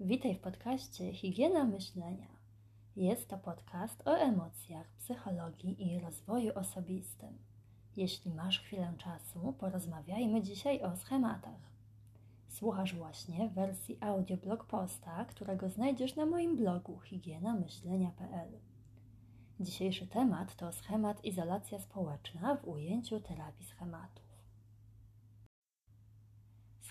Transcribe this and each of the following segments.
Witaj w podcaście Higiena Myślenia. Jest to podcast o emocjach, psychologii i rozwoju osobistym. Jeśli masz chwilę czasu, porozmawiajmy dzisiaj o schematach. Słuchasz właśnie wersji audio blog posta, którego znajdziesz na moim blogu higienamyślenia.pl. Dzisiejszy temat to schemat izolacja społeczna w ujęciu terapii schematów.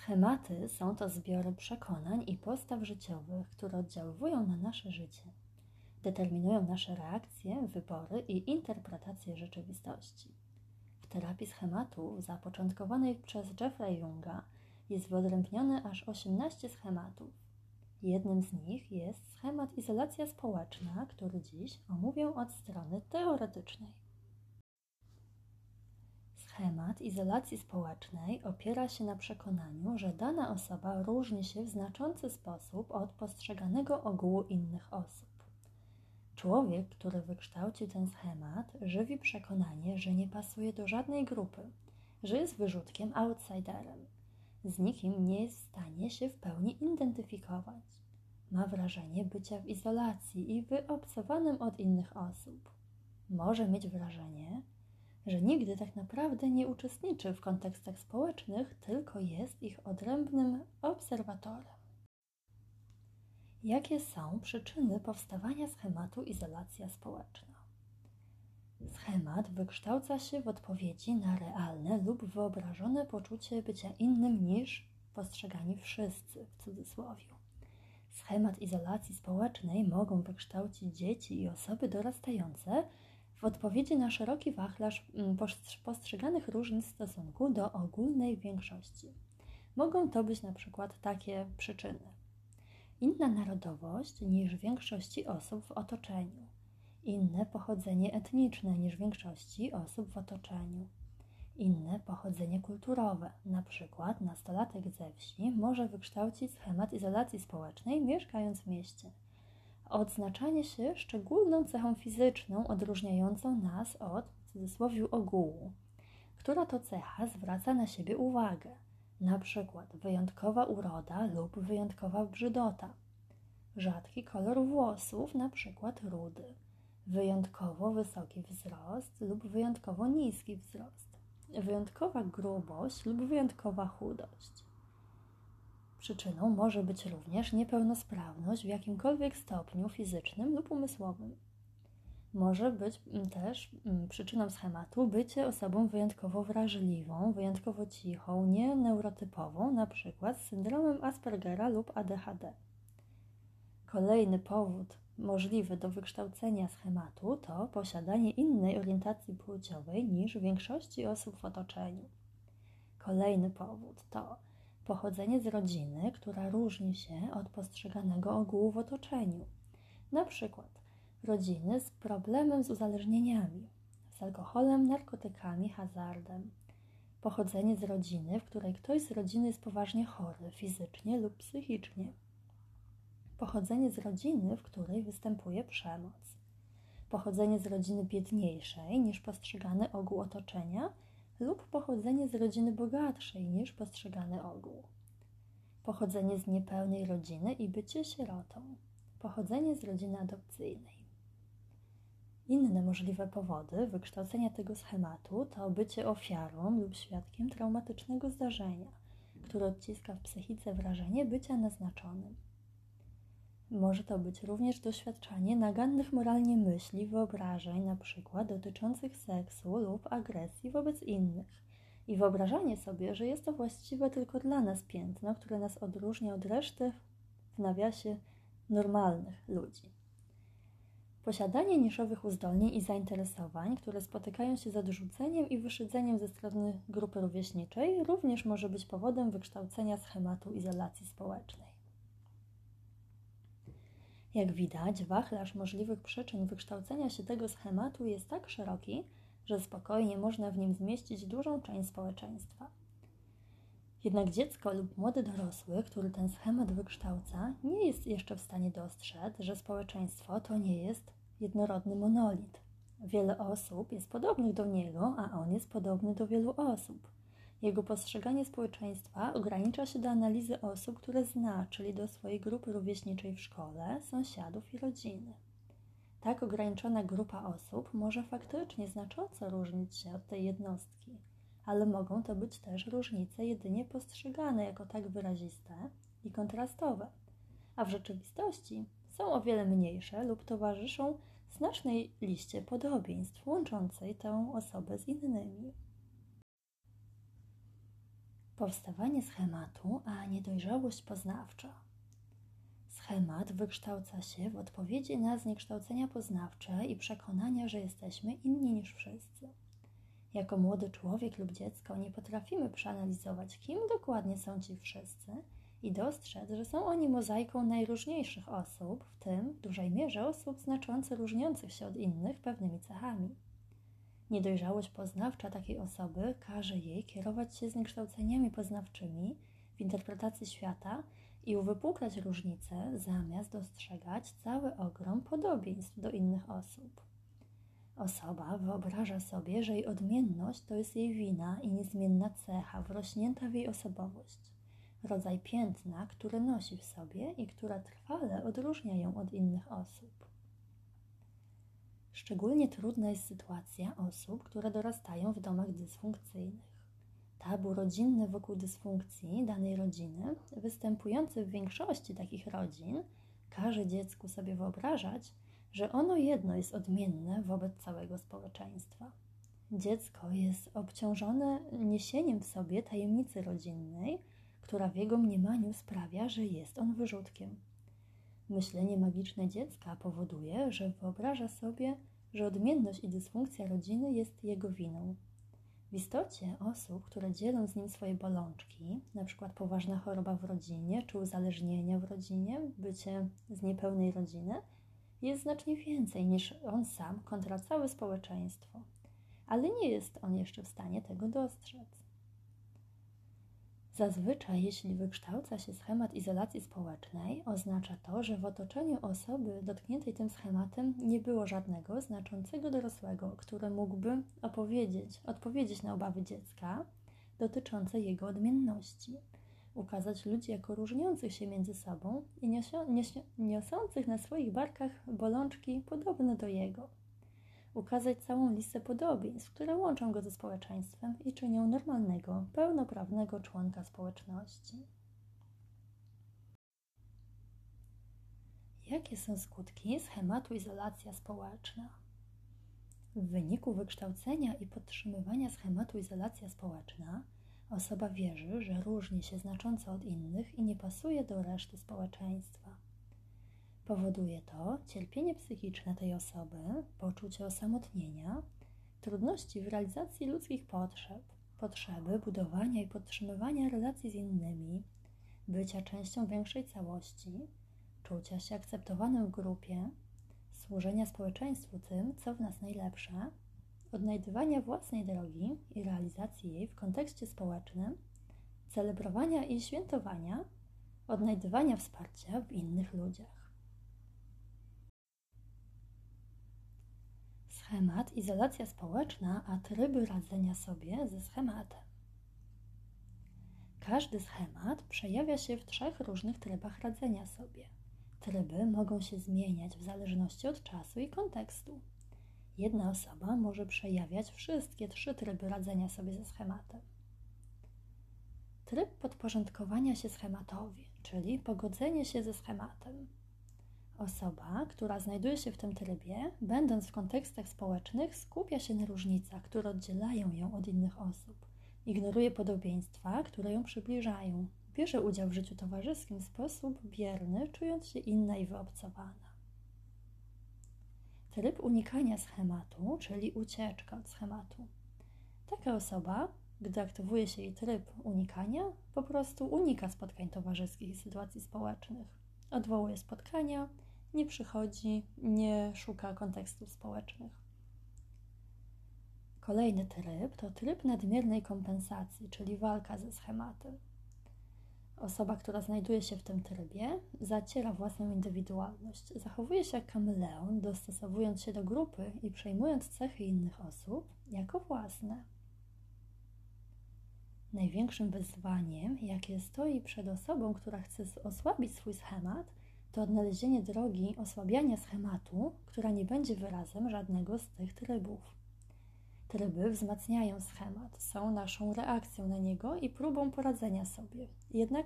Schematy są to zbiory przekonań i postaw życiowych, które oddziaływują na nasze życie, determinują nasze reakcje, wybory i interpretacje rzeczywistości. W terapii schematów zapoczątkowanej przez Jeffrey Junga jest wyodrębnione aż 18 schematów. Jednym z nich jest schemat izolacja społeczna, który dziś omówię od strony teoretycznej. Schemat izolacji społecznej opiera się na przekonaniu, że dana osoba różni się w znaczący sposób od postrzeganego ogółu innych osób. Człowiek, który wykształcił ten schemat, żywi przekonanie, że nie pasuje do żadnej grupy, że jest wyrzutkiem, outsiderem. Z nikim nie jest w stanie się w pełni identyfikować. Ma wrażenie bycia w izolacji i wyobcowanym od innych osób. Może mieć wrażenie, że nigdy tak naprawdę nie uczestniczy w kontekstach społecznych, tylko jest ich odrębnym obserwatorem. Jakie są przyczyny powstawania schematu izolacja społeczna? Schemat wykształca się w odpowiedzi na realne lub wyobrażone poczucie bycia innym niż postrzegani wszyscy w cudzysłowie. Schemat izolacji społecznej mogą wykształcić dzieci i osoby dorastające, w odpowiedzi na szeroki wachlarz mm, postrzeganych różnic w stosunku do ogólnej większości. Mogą to być na przykład takie przyczyny. Inna narodowość niż większości osób w otoczeniu, inne pochodzenie etniczne niż większości osób w otoczeniu, inne pochodzenie kulturowe, na przykład nastolatek ze wsi może wykształcić schemat izolacji społecznej mieszkając w mieście – odznaczanie się szczególną cechą fizyczną odróżniającą nas od, w cudzysłowie, ogółu, która to cecha zwraca na siebie uwagę, na przykład wyjątkowa uroda lub wyjątkowa brzydota, rzadki kolor włosów, na przykład rudy, wyjątkowo wysoki wzrost lub wyjątkowo niski wzrost, wyjątkowa grubość lub wyjątkowa chudość. Przyczyną może być również niepełnosprawność w jakimkolwiek stopniu fizycznym lub umysłowym. Może być mm, też mm, przyczyną schematu bycie osobą wyjątkowo wrażliwą, wyjątkowo cichą, nieneurotypową, np. z syndromem Aspergera lub ADHD. Kolejny powód możliwy do wykształcenia schematu to posiadanie innej orientacji płciowej niż większości osób w otoczeniu. Kolejny powód to pochodzenie z rodziny, która różni się od postrzeganego ogółu w otoczeniu. Na przykład rodziny z problemem z uzależnieniami, z alkoholem, narkotykami, hazardem. Pochodzenie z rodziny, w której ktoś z rodziny jest poważnie chory fizycznie lub psychicznie. Pochodzenie z rodziny, w której występuje przemoc. Pochodzenie z rodziny biedniejszej niż postrzegany ogół otoczenia – lub pochodzenie z rodziny bogatszej niż postrzegany ogół. Pochodzenie z niepełnej rodziny i bycie sierotą. Pochodzenie z rodziny adopcyjnej. Inne możliwe powody wykształcenia tego schematu to bycie ofiarą lub świadkiem traumatycznego zdarzenia, które odciska w psychice wrażenie bycia naznaczonym. Może to być również doświadczanie nagannych moralnie myśli, wyobrażeń, na przykład dotyczących seksu lub agresji wobec innych. I wyobrażanie sobie, że jest to właściwe tylko dla nas piętno, które nas odróżnia od reszty, w nawiasie, normalnych ludzi. Posiadanie niszowych uzdolnień i zainteresowań, które spotykają się z odrzuceniem i wyszydzeniem ze strony grupy rówieśniczej, również może być powodem wykształcenia schematu izolacji społecznej. Jak widać, wachlarz możliwych przyczyn wykształcenia się tego schematu jest tak szeroki, że spokojnie można w nim zmieścić dużą część społeczeństwa. Jednak dziecko lub młody dorosły, który ten schemat wykształca, nie jest jeszcze w stanie dostrzec, że społeczeństwo to nie jest jednorodny monolit. Wiele osób jest podobnych do niego, a on jest podobny do wielu osób. Jego postrzeganie społeczeństwa ogranicza się do analizy osób, które zna, czyli do swojej grupy rówieśniczej w szkole, sąsiadów i rodziny. Tak ograniczona grupa osób może faktycznie znacząco różnić się od tej jednostki, ale mogą to być też różnice jedynie postrzegane jako tak wyraziste i kontrastowe, a w rzeczywistości są o wiele mniejsze lub towarzyszą znacznej liście podobieństw łączącej tę osobę z innymi. Powstawanie schematu, a niedojrzałość poznawcza. Schemat wykształca się w odpowiedzi na zniekształcenia poznawcze i przekonania, że jesteśmy inni niż wszyscy. Jako młody człowiek lub dziecko nie potrafimy przeanalizować, kim dokładnie są ci wszyscy i dostrzec, że są oni mozaiką najróżniejszych osób, w tym w dużej mierze osób znacząco różniących się od innych pewnymi cechami. Niedojrzałość poznawcza takiej osoby każe jej kierować się zniekształceniami poznawczymi w interpretacji świata i uwypuklać różnice, zamiast dostrzegać cały ogrom podobieństw do innych osób. Osoba wyobraża sobie, że jej odmienność to jest jej wina i niezmienna cecha wrośnięta w jej osobowość, rodzaj piętna, które nosi w sobie i która trwale odróżnia ją od innych osób. Szczególnie trudna jest sytuacja osób, które dorastają w domach dysfunkcyjnych. Tabu rodzinne wokół dysfunkcji danej rodziny, występujący w większości takich rodzin, każe dziecku sobie wyobrażać, że ono jedno jest odmienne wobec całego społeczeństwa. Dziecko jest obciążone niesieniem w sobie tajemnicy rodzinnej, która w jego mniemaniu sprawia, że jest on wyrzutkiem. Myślenie magiczne dziecka powoduje, że wyobraża sobie, że odmienność i dysfunkcja rodziny jest jego winą. W istocie osób, które dzielą z nim swoje bolączki, np. poważna choroba w rodzinie czy uzależnienia w rodzinie, bycie z niepełnej rodziny, jest znacznie więcej niż on sam kontra całe społeczeństwo, ale nie jest on jeszcze w stanie tego dostrzec. Zazwyczaj, jeśli wykształca się schemat izolacji społecznej, oznacza to, że w otoczeniu osoby dotkniętej tym schematem nie było żadnego znaczącego dorosłego, który mógłby opowiedzieć, odpowiedzieć na obawy dziecka dotyczące jego odmienności, ukazać ludzi jako różniących się między sobą i niosących na swoich barkach bolączki podobne do jego ukazać całą listę podobieństw, które łączą go ze społeczeństwem i czynią normalnego, pełnoprawnego członka społeczności. Jakie są skutki schematu izolacja społeczna? W wyniku wykształcenia i podtrzymywania schematu izolacja społeczna osoba wierzy, że różni się znacząco od innych i nie pasuje do reszty społeczeństwa. Powoduje to cierpienie psychiczne tej osoby, poczucie osamotnienia, trudności w realizacji ludzkich potrzeb, potrzeby budowania i podtrzymywania relacji z innymi, bycia częścią większej całości, czucia się akceptowanym w grupie, służenia społeczeństwu tym, co w nas najlepsze, odnajdywania własnej drogi i realizacji jej w kontekście społecznym, celebrowania i świętowania, odnajdywania wsparcia w innych ludziach. Schemat, izolacja społeczna, a tryby radzenia sobie ze schematem. Każdy schemat przejawia się w trzech różnych trybach radzenia sobie. Tryby mogą się zmieniać w zależności od czasu i kontekstu. Jedna osoba może przejawiać wszystkie trzy tryby radzenia sobie ze schematem. Tryb podporządkowania się schematowi, czyli pogodzenie się ze schematem. Osoba, która znajduje się w tym trybie, będąc w kontekstach społecznych, skupia się na różnicach, które oddzielają ją od innych osób. Ignoruje podobieństwa, które ją przybliżają. Bierze udział w życiu towarzyskim w sposób bierny, czując się inna i wyobcowana. Tryb unikania schematu, czyli ucieczka od schematu. Taka osoba, gdy aktywuje się jej tryb unikania, po prostu unika spotkań towarzyskich i sytuacji społecznych. Odwołuje spotkania, nie przychodzi, nie szuka kontekstów społecznych. Kolejny tryb to tryb nadmiernej kompensacji, czyli walka ze schematem. Osoba, która znajduje się w tym trybie, zaciera własną indywidualność, zachowuje się jak kameleon, dostosowując się do grupy i przejmując cechy innych osób jako własne. Największym wyzwaniem, jakie stoi przed osobą, która chce osłabić swój schemat, to odnalezienie drogi osłabiania schematu, która nie będzie wyrazem żadnego z tych trybów. Tryby wzmacniają schemat, są naszą reakcją na niego i próbą poradzenia sobie. Jednak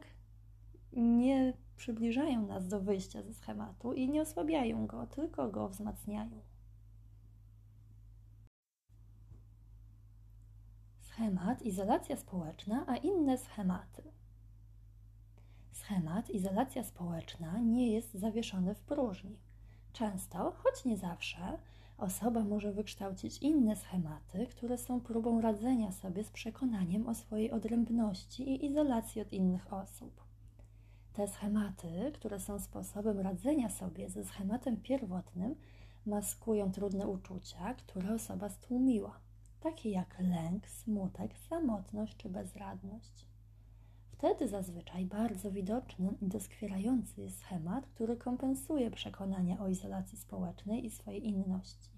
nie przybliżają nas do wyjścia ze schematu i nie osłabiają go, tylko go wzmacniają. Schemat, izolacja społeczna, a inne schematy. Schemat, izolacja społeczna nie jest zawieszony w próżni. Często, choć nie zawsze, osoba może wykształcić inne schematy, które są próbą radzenia sobie z przekonaniem o swojej odrębności i izolacji od innych osób. Te schematy, które są sposobem radzenia sobie ze schematem pierwotnym, maskują trudne uczucia, które osoba stłumiła, takie jak lęk, smutek, samotność czy bezradność. Wtedy zazwyczaj bardzo widoczny i doskwierający jest schemat, który kompensuje przekonania o izolacji społecznej i swojej inności.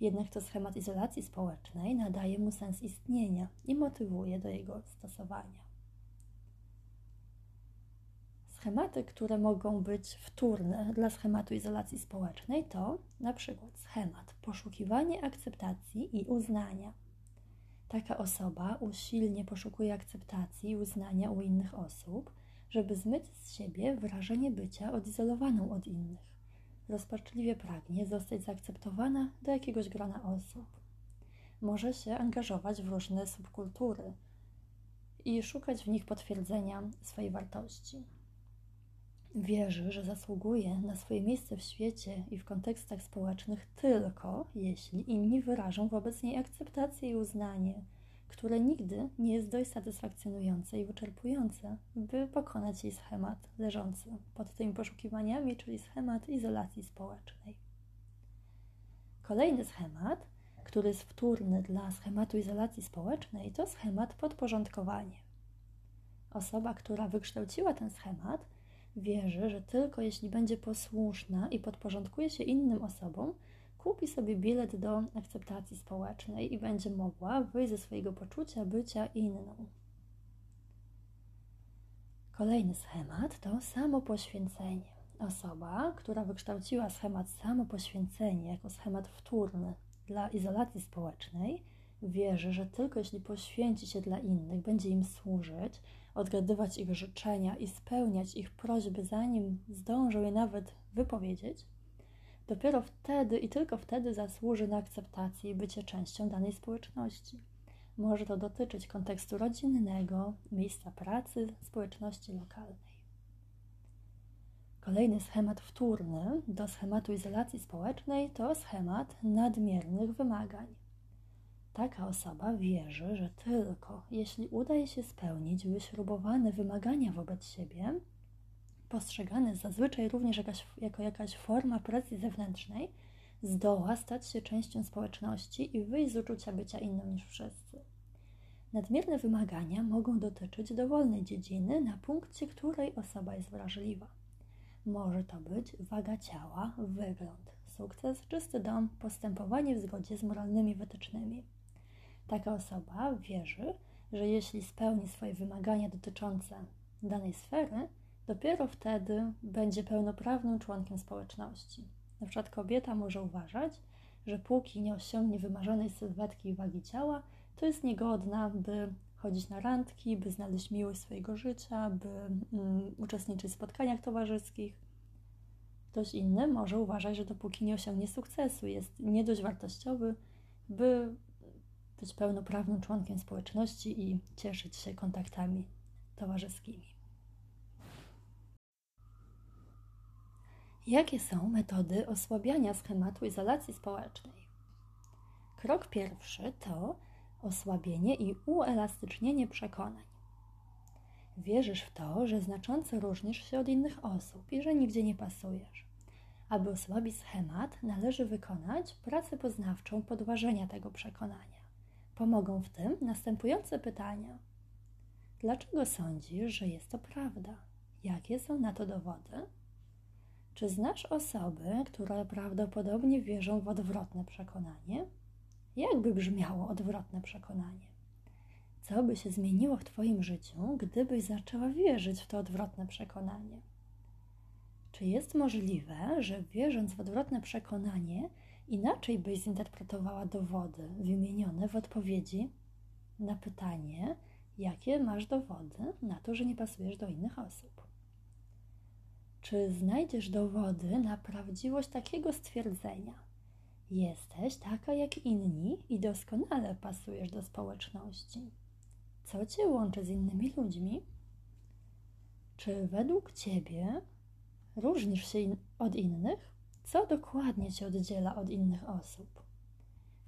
Jednak to schemat izolacji społecznej nadaje mu sens istnienia i motywuje do jego stosowania. Schematy, które mogą być wtórne dla schematu izolacji społecznej, to na przykład schemat poszukiwanie akceptacji i uznania. Taka osoba usilnie poszukuje akceptacji i uznania u innych osób, żeby zmyć z siebie wrażenie bycia odizolowaną od innych. Rozpaczliwie pragnie zostać zaakceptowana do jakiegoś grona osób. Może się angażować w różne subkultury i szukać w nich potwierdzenia swojej wartości. Wierzy, że zasługuje na swoje miejsce w świecie i w kontekstach społecznych tylko jeśli inni wyrażą wobec niej akceptację i uznanie, które nigdy nie jest dość satysfakcjonujące i wyczerpujące, by pokonać jej schemat leżący pod tymi poszukiwaniami, czyli schemat izolacji społecznej. Kolejny schemat, który jest wtórny dla schematu izolacji społecznej, to schemat podporządkowanie. Osoba, która wykształciła ten schemat, wierzy, że tylko jeśli będzie posłuszna i podporządkuje się innym osobom, kupi sobie bilet do akceptacji społecznej i będzie mogła wyjść ze swojego poczucia bycia inną. Kolejny schemat to samopoświęcenie. Osoba, która wykształciła schemat samopoświęcenie jako schemat wtórny dla izolacji społecznej, wierzy, że tylko jeśli poświęci się dla innych, będzie im służyć, odgadywać ich życzenia i spełniać ich prośby, zanim zdążą je nawet wypowiedzieć, dopiero wtedy i tylko wtedy zasłuży na akceptację i bycie częścią danej społeczności. Może to dotyczyć kontekstu rodzinnego, miejsca pracy, społeczności lokalnej. Kolejny schemat wtórny do schematu izolacji społecznej to schemat nadmiernych wymagań. Taka osoba wierzy, że tylko jeśli uda jej się spełnić wyśrubowane wymagania wobec siebie, postrzegane zazwyczaj również jakaś, jako jakaś forma presji zewnętrznej, zdoła stać się częścią społeczności i wyjść z uczucia bycia inną niż wszyscy. Nadmierne wymagania mogą dotyczyć dowolnej dziedziny, na punkcie której osoba jest wrażliwa. Może to być waga ciała, wygląd, sukces, czysty dom, postępowanie w zgodzie z moralnymi wytycznymi. Taka osoba wierzy, że jeśli spełni swoje wymagania dotyczące danej sfery, dopiero wtedy będzie pełnoprawnym członkiem społeczności. Na przykład kobieta może uważać, że póki nie osiągnie wymarzonej sylwetki i wagi ciała, to jest niegodna, by chodzić na randki, by znaleźć miłość swojego życia, by um, uczestniczyć w spotkaniach towarzyskich. Ktoś inny może uważać, że dopóki nie osiągnie sukcesu, jest nie dość wartościowy, by być pełnoprawnym członkiem społeczności i cieszyć się kontaktami towarzyskimi. Jakie są metody osłabiania schematu izolacji społecznej? Krok pierwszy to osłabienie i uelastycznienie przekonań. Wierzysz w to, że znacząco różnisz się od innych osób i że nigdzie nie pasujesz. Aby osłabić schemat, należy wykonać pracę poznawczą podważenia tego przekonania. Pomogą w tym następujące pytania. Dlaczego sądzisz, że jest to prawda? Jakie są na to dowody? Czy znasz osoby, które prawdopodobnie wierzą w odwrotne przekonanie? Jakby brzmiało odwrotne przekonanie? Co by się zmieniło w Twoim życiu, gdybyś zaczęła wierzyć w to odwrotne przekonanie? Czy jest możliwe, że wierząc w odwrotne przekonanie, inaczej byś zinterpretowała dowody wymienione w odpowiedzi na pytanie, jakie masz dowody na to, że nie pasujesz do innych osób? Czy znajdziesz dowody na prawdziwość takiego stwierdzenia? Jesteś taka jak inni i doskonale pasujesz do społeczności. Co cię łączy z innymi ludźmi? Czy według ciebie różnisz się od innych? Co dokładnie cię oddziela od innych osób?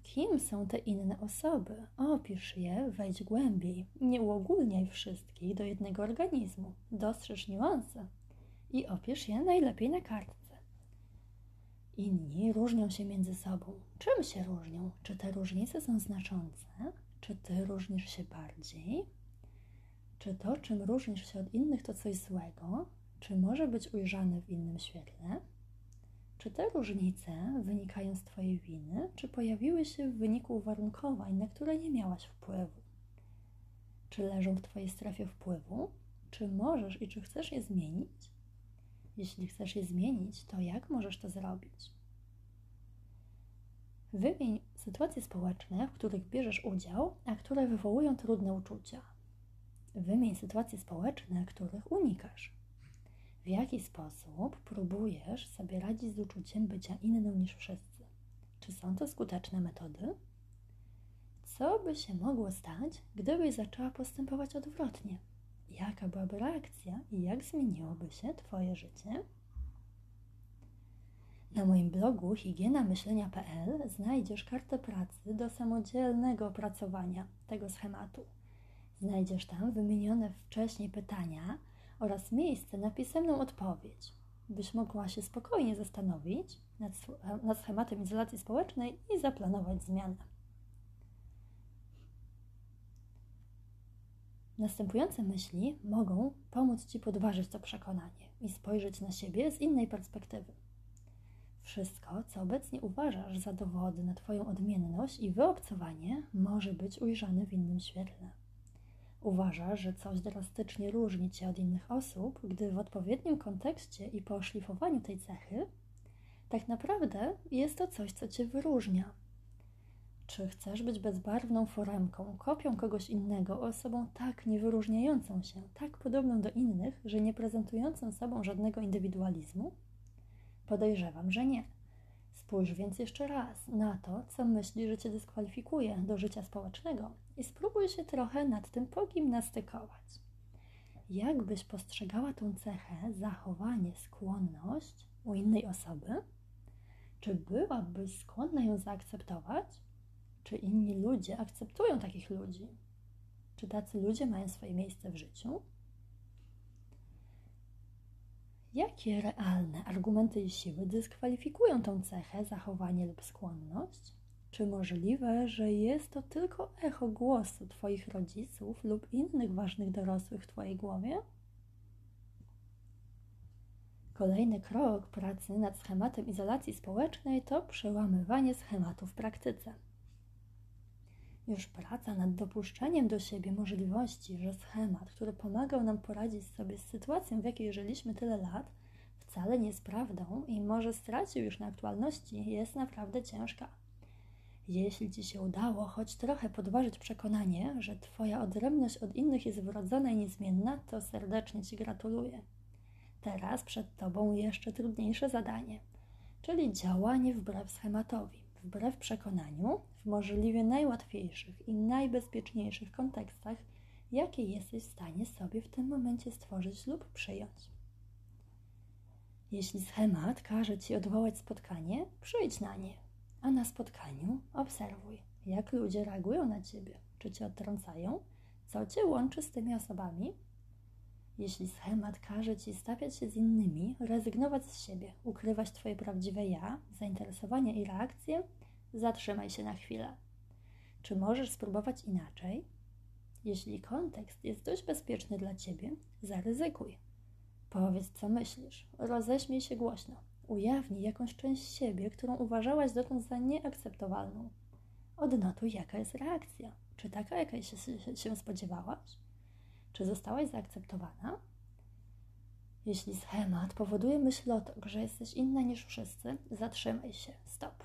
Kim są te inne osoby? Opisz je, wejdź głębiej. Nie uogólniaj wszystkich do jednego organizmu. Dostrzeż niuanse i opisz je najlepiej na kartce. Inni różnią się między sobą. Czym się różnią? Czy te różnice są znaczące? Czy ty różnisz się bardziej? Czy to, czym różnisz się od innych, to coś złego? Czy może być ujrzane w innym świetle? Czy te różnice wynikają z Twojej winy, czy pojawiły się w wyniku uwarunkowań, na które nie miałaś wpływu? Czy leżą w Twojej strefie wpływu? Czy możesz i czy chcesz je zmienić? Jeśli chcesz je zmienić, to jak możesz to zrobić? Wymień sytuacje społeczne, w których bierzesz udział, a które wywołują trudne uczucia. Wymień sytuacje społeczne, których unikasz. W jaki sposób próbujesz sobie radzić z uczuciem bycia inną niż wszyscy? Czy są to skuteczne metody? Co by się mogło stać, gdybyś zaczęła postępować odwrotnie? Jaka byłaby reakcja i jak zmieniłoby się Twoje życie? Na moim blogu higienamyślenia.pl znajdziesz kartę pracy do samodzielnego opracowania tego schematu. Znajdziesz tam wymienione wcześniej pytania oraz miejsce na pisemną odpowiedź, byś mogła się spokojnie zastanowić nad, schematem izolacji społecznej i zaplanować zmianę. Następujące myśli mogą pomóc Ci podważyć to przekonanie i spojrzeć na siebie z innej perspektywy. Wszystko, co obecnie uważasz za dowody na Twoją odmienność i wyobcowanie, może być ujrzane w innym świetle. Uważasz, że coś drastycznie różni Cię od innych osób, gdy w odpowiednim kontekście i po oszlifowaniu tej cechy, tak naprawdę jest to coś, co Cię wyróżnia. Czy chcesz być bezbarwną foremką, kopią kogoś innego, osobą tak niewyróżniającą się, tak podobną do innych, że nie prezentującą sobą żadnego indywidualizmu? Podejrzewam, że nie. Spójrz więc jeszcze raz na to, co myśli, że cię dyskwalifikuje do życia społecznego i spróbuj się trochę nad tym pogimnastykować. Jak byś postrzegała tą cechę, zachowanie, skłonność u innej osoby? Czy byłabyś skłonna ją zaakceptować? Czy inni ludzie akceptują takich ludzi? Czy tacy ludzie mają swoje miejsce w życiu? Jakie realne argumenty i siły dyskwalifikują tą cechę, zachowanie lub skłonność? Czy możliwe, że jest to tylko echo głosu Twoich rodziców lub innych ważnych dorosłych w Twojej głowie? Kolejny krok pracy nad schematem izolacji społecznej to przełamywanie schematu w praktyce. Już praca nad dopuszczeniem do siebie możliwości, że schemat, który pomagał nam poradzić sobie z sytuacją, w jakiej żyliśmy tyle lat, wcale nie jest prawdą i może stracił już na aktualności, jest naprawdę ciężka. Jeśli Ci się udało choć trochę podważyć przekonanie, że Twoja odrębność od innych jest wrodzona i niezmienna, to serdecznie Ci gratuluję. Teraz przed Tobą jeszcze trudniejsze zadanie, czyli działanie wbrew schematowi, wbrew przekonaniu, w możliwie najłatwiejszych i najbezpieczniejszych kontekstach, jakie jesteś w stanie sobie w tym momencie stworzyć lub przyjąć. Jeśli schemat każe Ci odwołać spotkanie, przyjdź na nie, a na spotkaniu obserwuj, jak ludzie reagują na Ciebie, czy Cię odtrącają, co Cię łączy z tymi osobami. Jeśli schemat każe Ci stawiać się z innymi, rezygnować z siebie, ukrywać Twoje prawdziwe ja, zainteresowania i reakcje, zatrzymaj się na chwilę. Czy możesz spróbować inaczej? Jeśli kontekst jest dość bezpieczny dla Ciebie, zaryzykuj. Powiedz, co myślisz. Roześmiej się głośno. Ujawnij jakąś część siebie, którą uważałaś dotąd za nieakceptowalną. Odnotuj, jaka jest reakcja. Czy taka, jakiej się, się, spodziewałaś? Czy zostałaś zaakceptowana? Jeśli schemat powoduje myślotok, że jesteś inna niż wszyscy, zatrzymaj się, stop.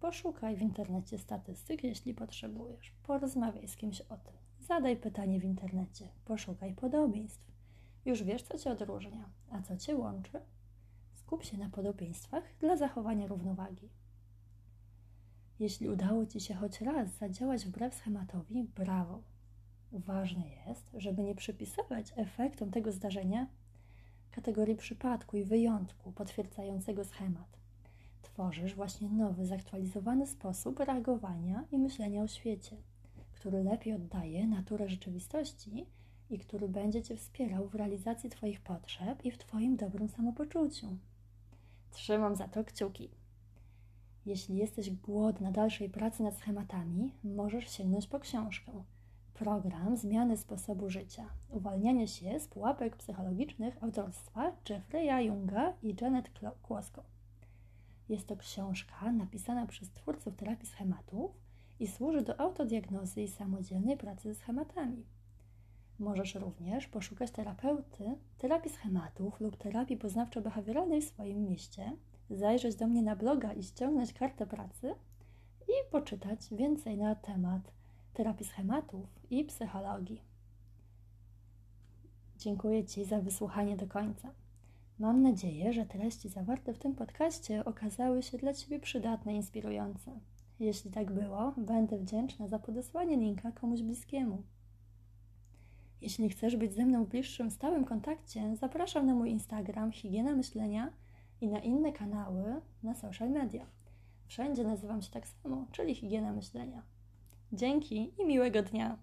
Poszukaj w internecie statystyk, jeśli potrzebujesz. Porozmawiaj z kimś o tym. Zadaj pytanie w internecie. Poszukaj podobieństw. Już wiesz, co cię odróżnia, a co cię łączy. Skup się na podobieństwach dla zachowania równowagi. Jeśli udało ci się choć raz zadziałać wbrew schematowi, brawo. Ważne jest, żeby nie przypisywać efektom tego zdarzenia kategorii przypadku i wyjątku potwierdzającego schemat. Tworzysz właśnie nowy, zaktualizowany sposób reagowania i myślenia o świecie, który lepiej oddaje naturę rzeczywistości i który będzie Cię wspierał w realizacji Twoich potrzeb i w Twoim dobrym samopoczuciu. Trzymam za to kciuki. Jeśli jesteś głodna dalszej pracy nad schematami, możesz sięgnąć po książkę program zmiany sposobu życia, uwalnianie się z pułapek psychologicznych autorstwa Jeffrey'a Junga i Janet Kłosko. Jest to książka napisana przez twórców terapii schematów i służy do autodiagnozy i samodzielnej pracy ze schematami. Możesz również poszukać terapeuty terapii schematów lub terapii poznawczo-behawioralnej w swoim mieście, zajrzeć do mnie na bloga i ściągnąć kartę pracy i poczytać więcej na temat terapii schematów i psychologii. Dziękuję Ci za wysłuchanie do końca. Mam nadzieję, że treści zawarte w tym podcaście okazały się dla Ciebie przydatne i inspirujące. Jeśli tak było, będę wdzięczna za podesłanie linka komuś bliskiemu. Jeśli chcesz być ze mną w bliższym, stałym kontakcie, zapraszam na mój Instagram Higiena Myślenia i na inne kanały na social media. Wszędzie nazywam się tak samo, czyli Higiena Myślenia. Dzięki i miłego dnia.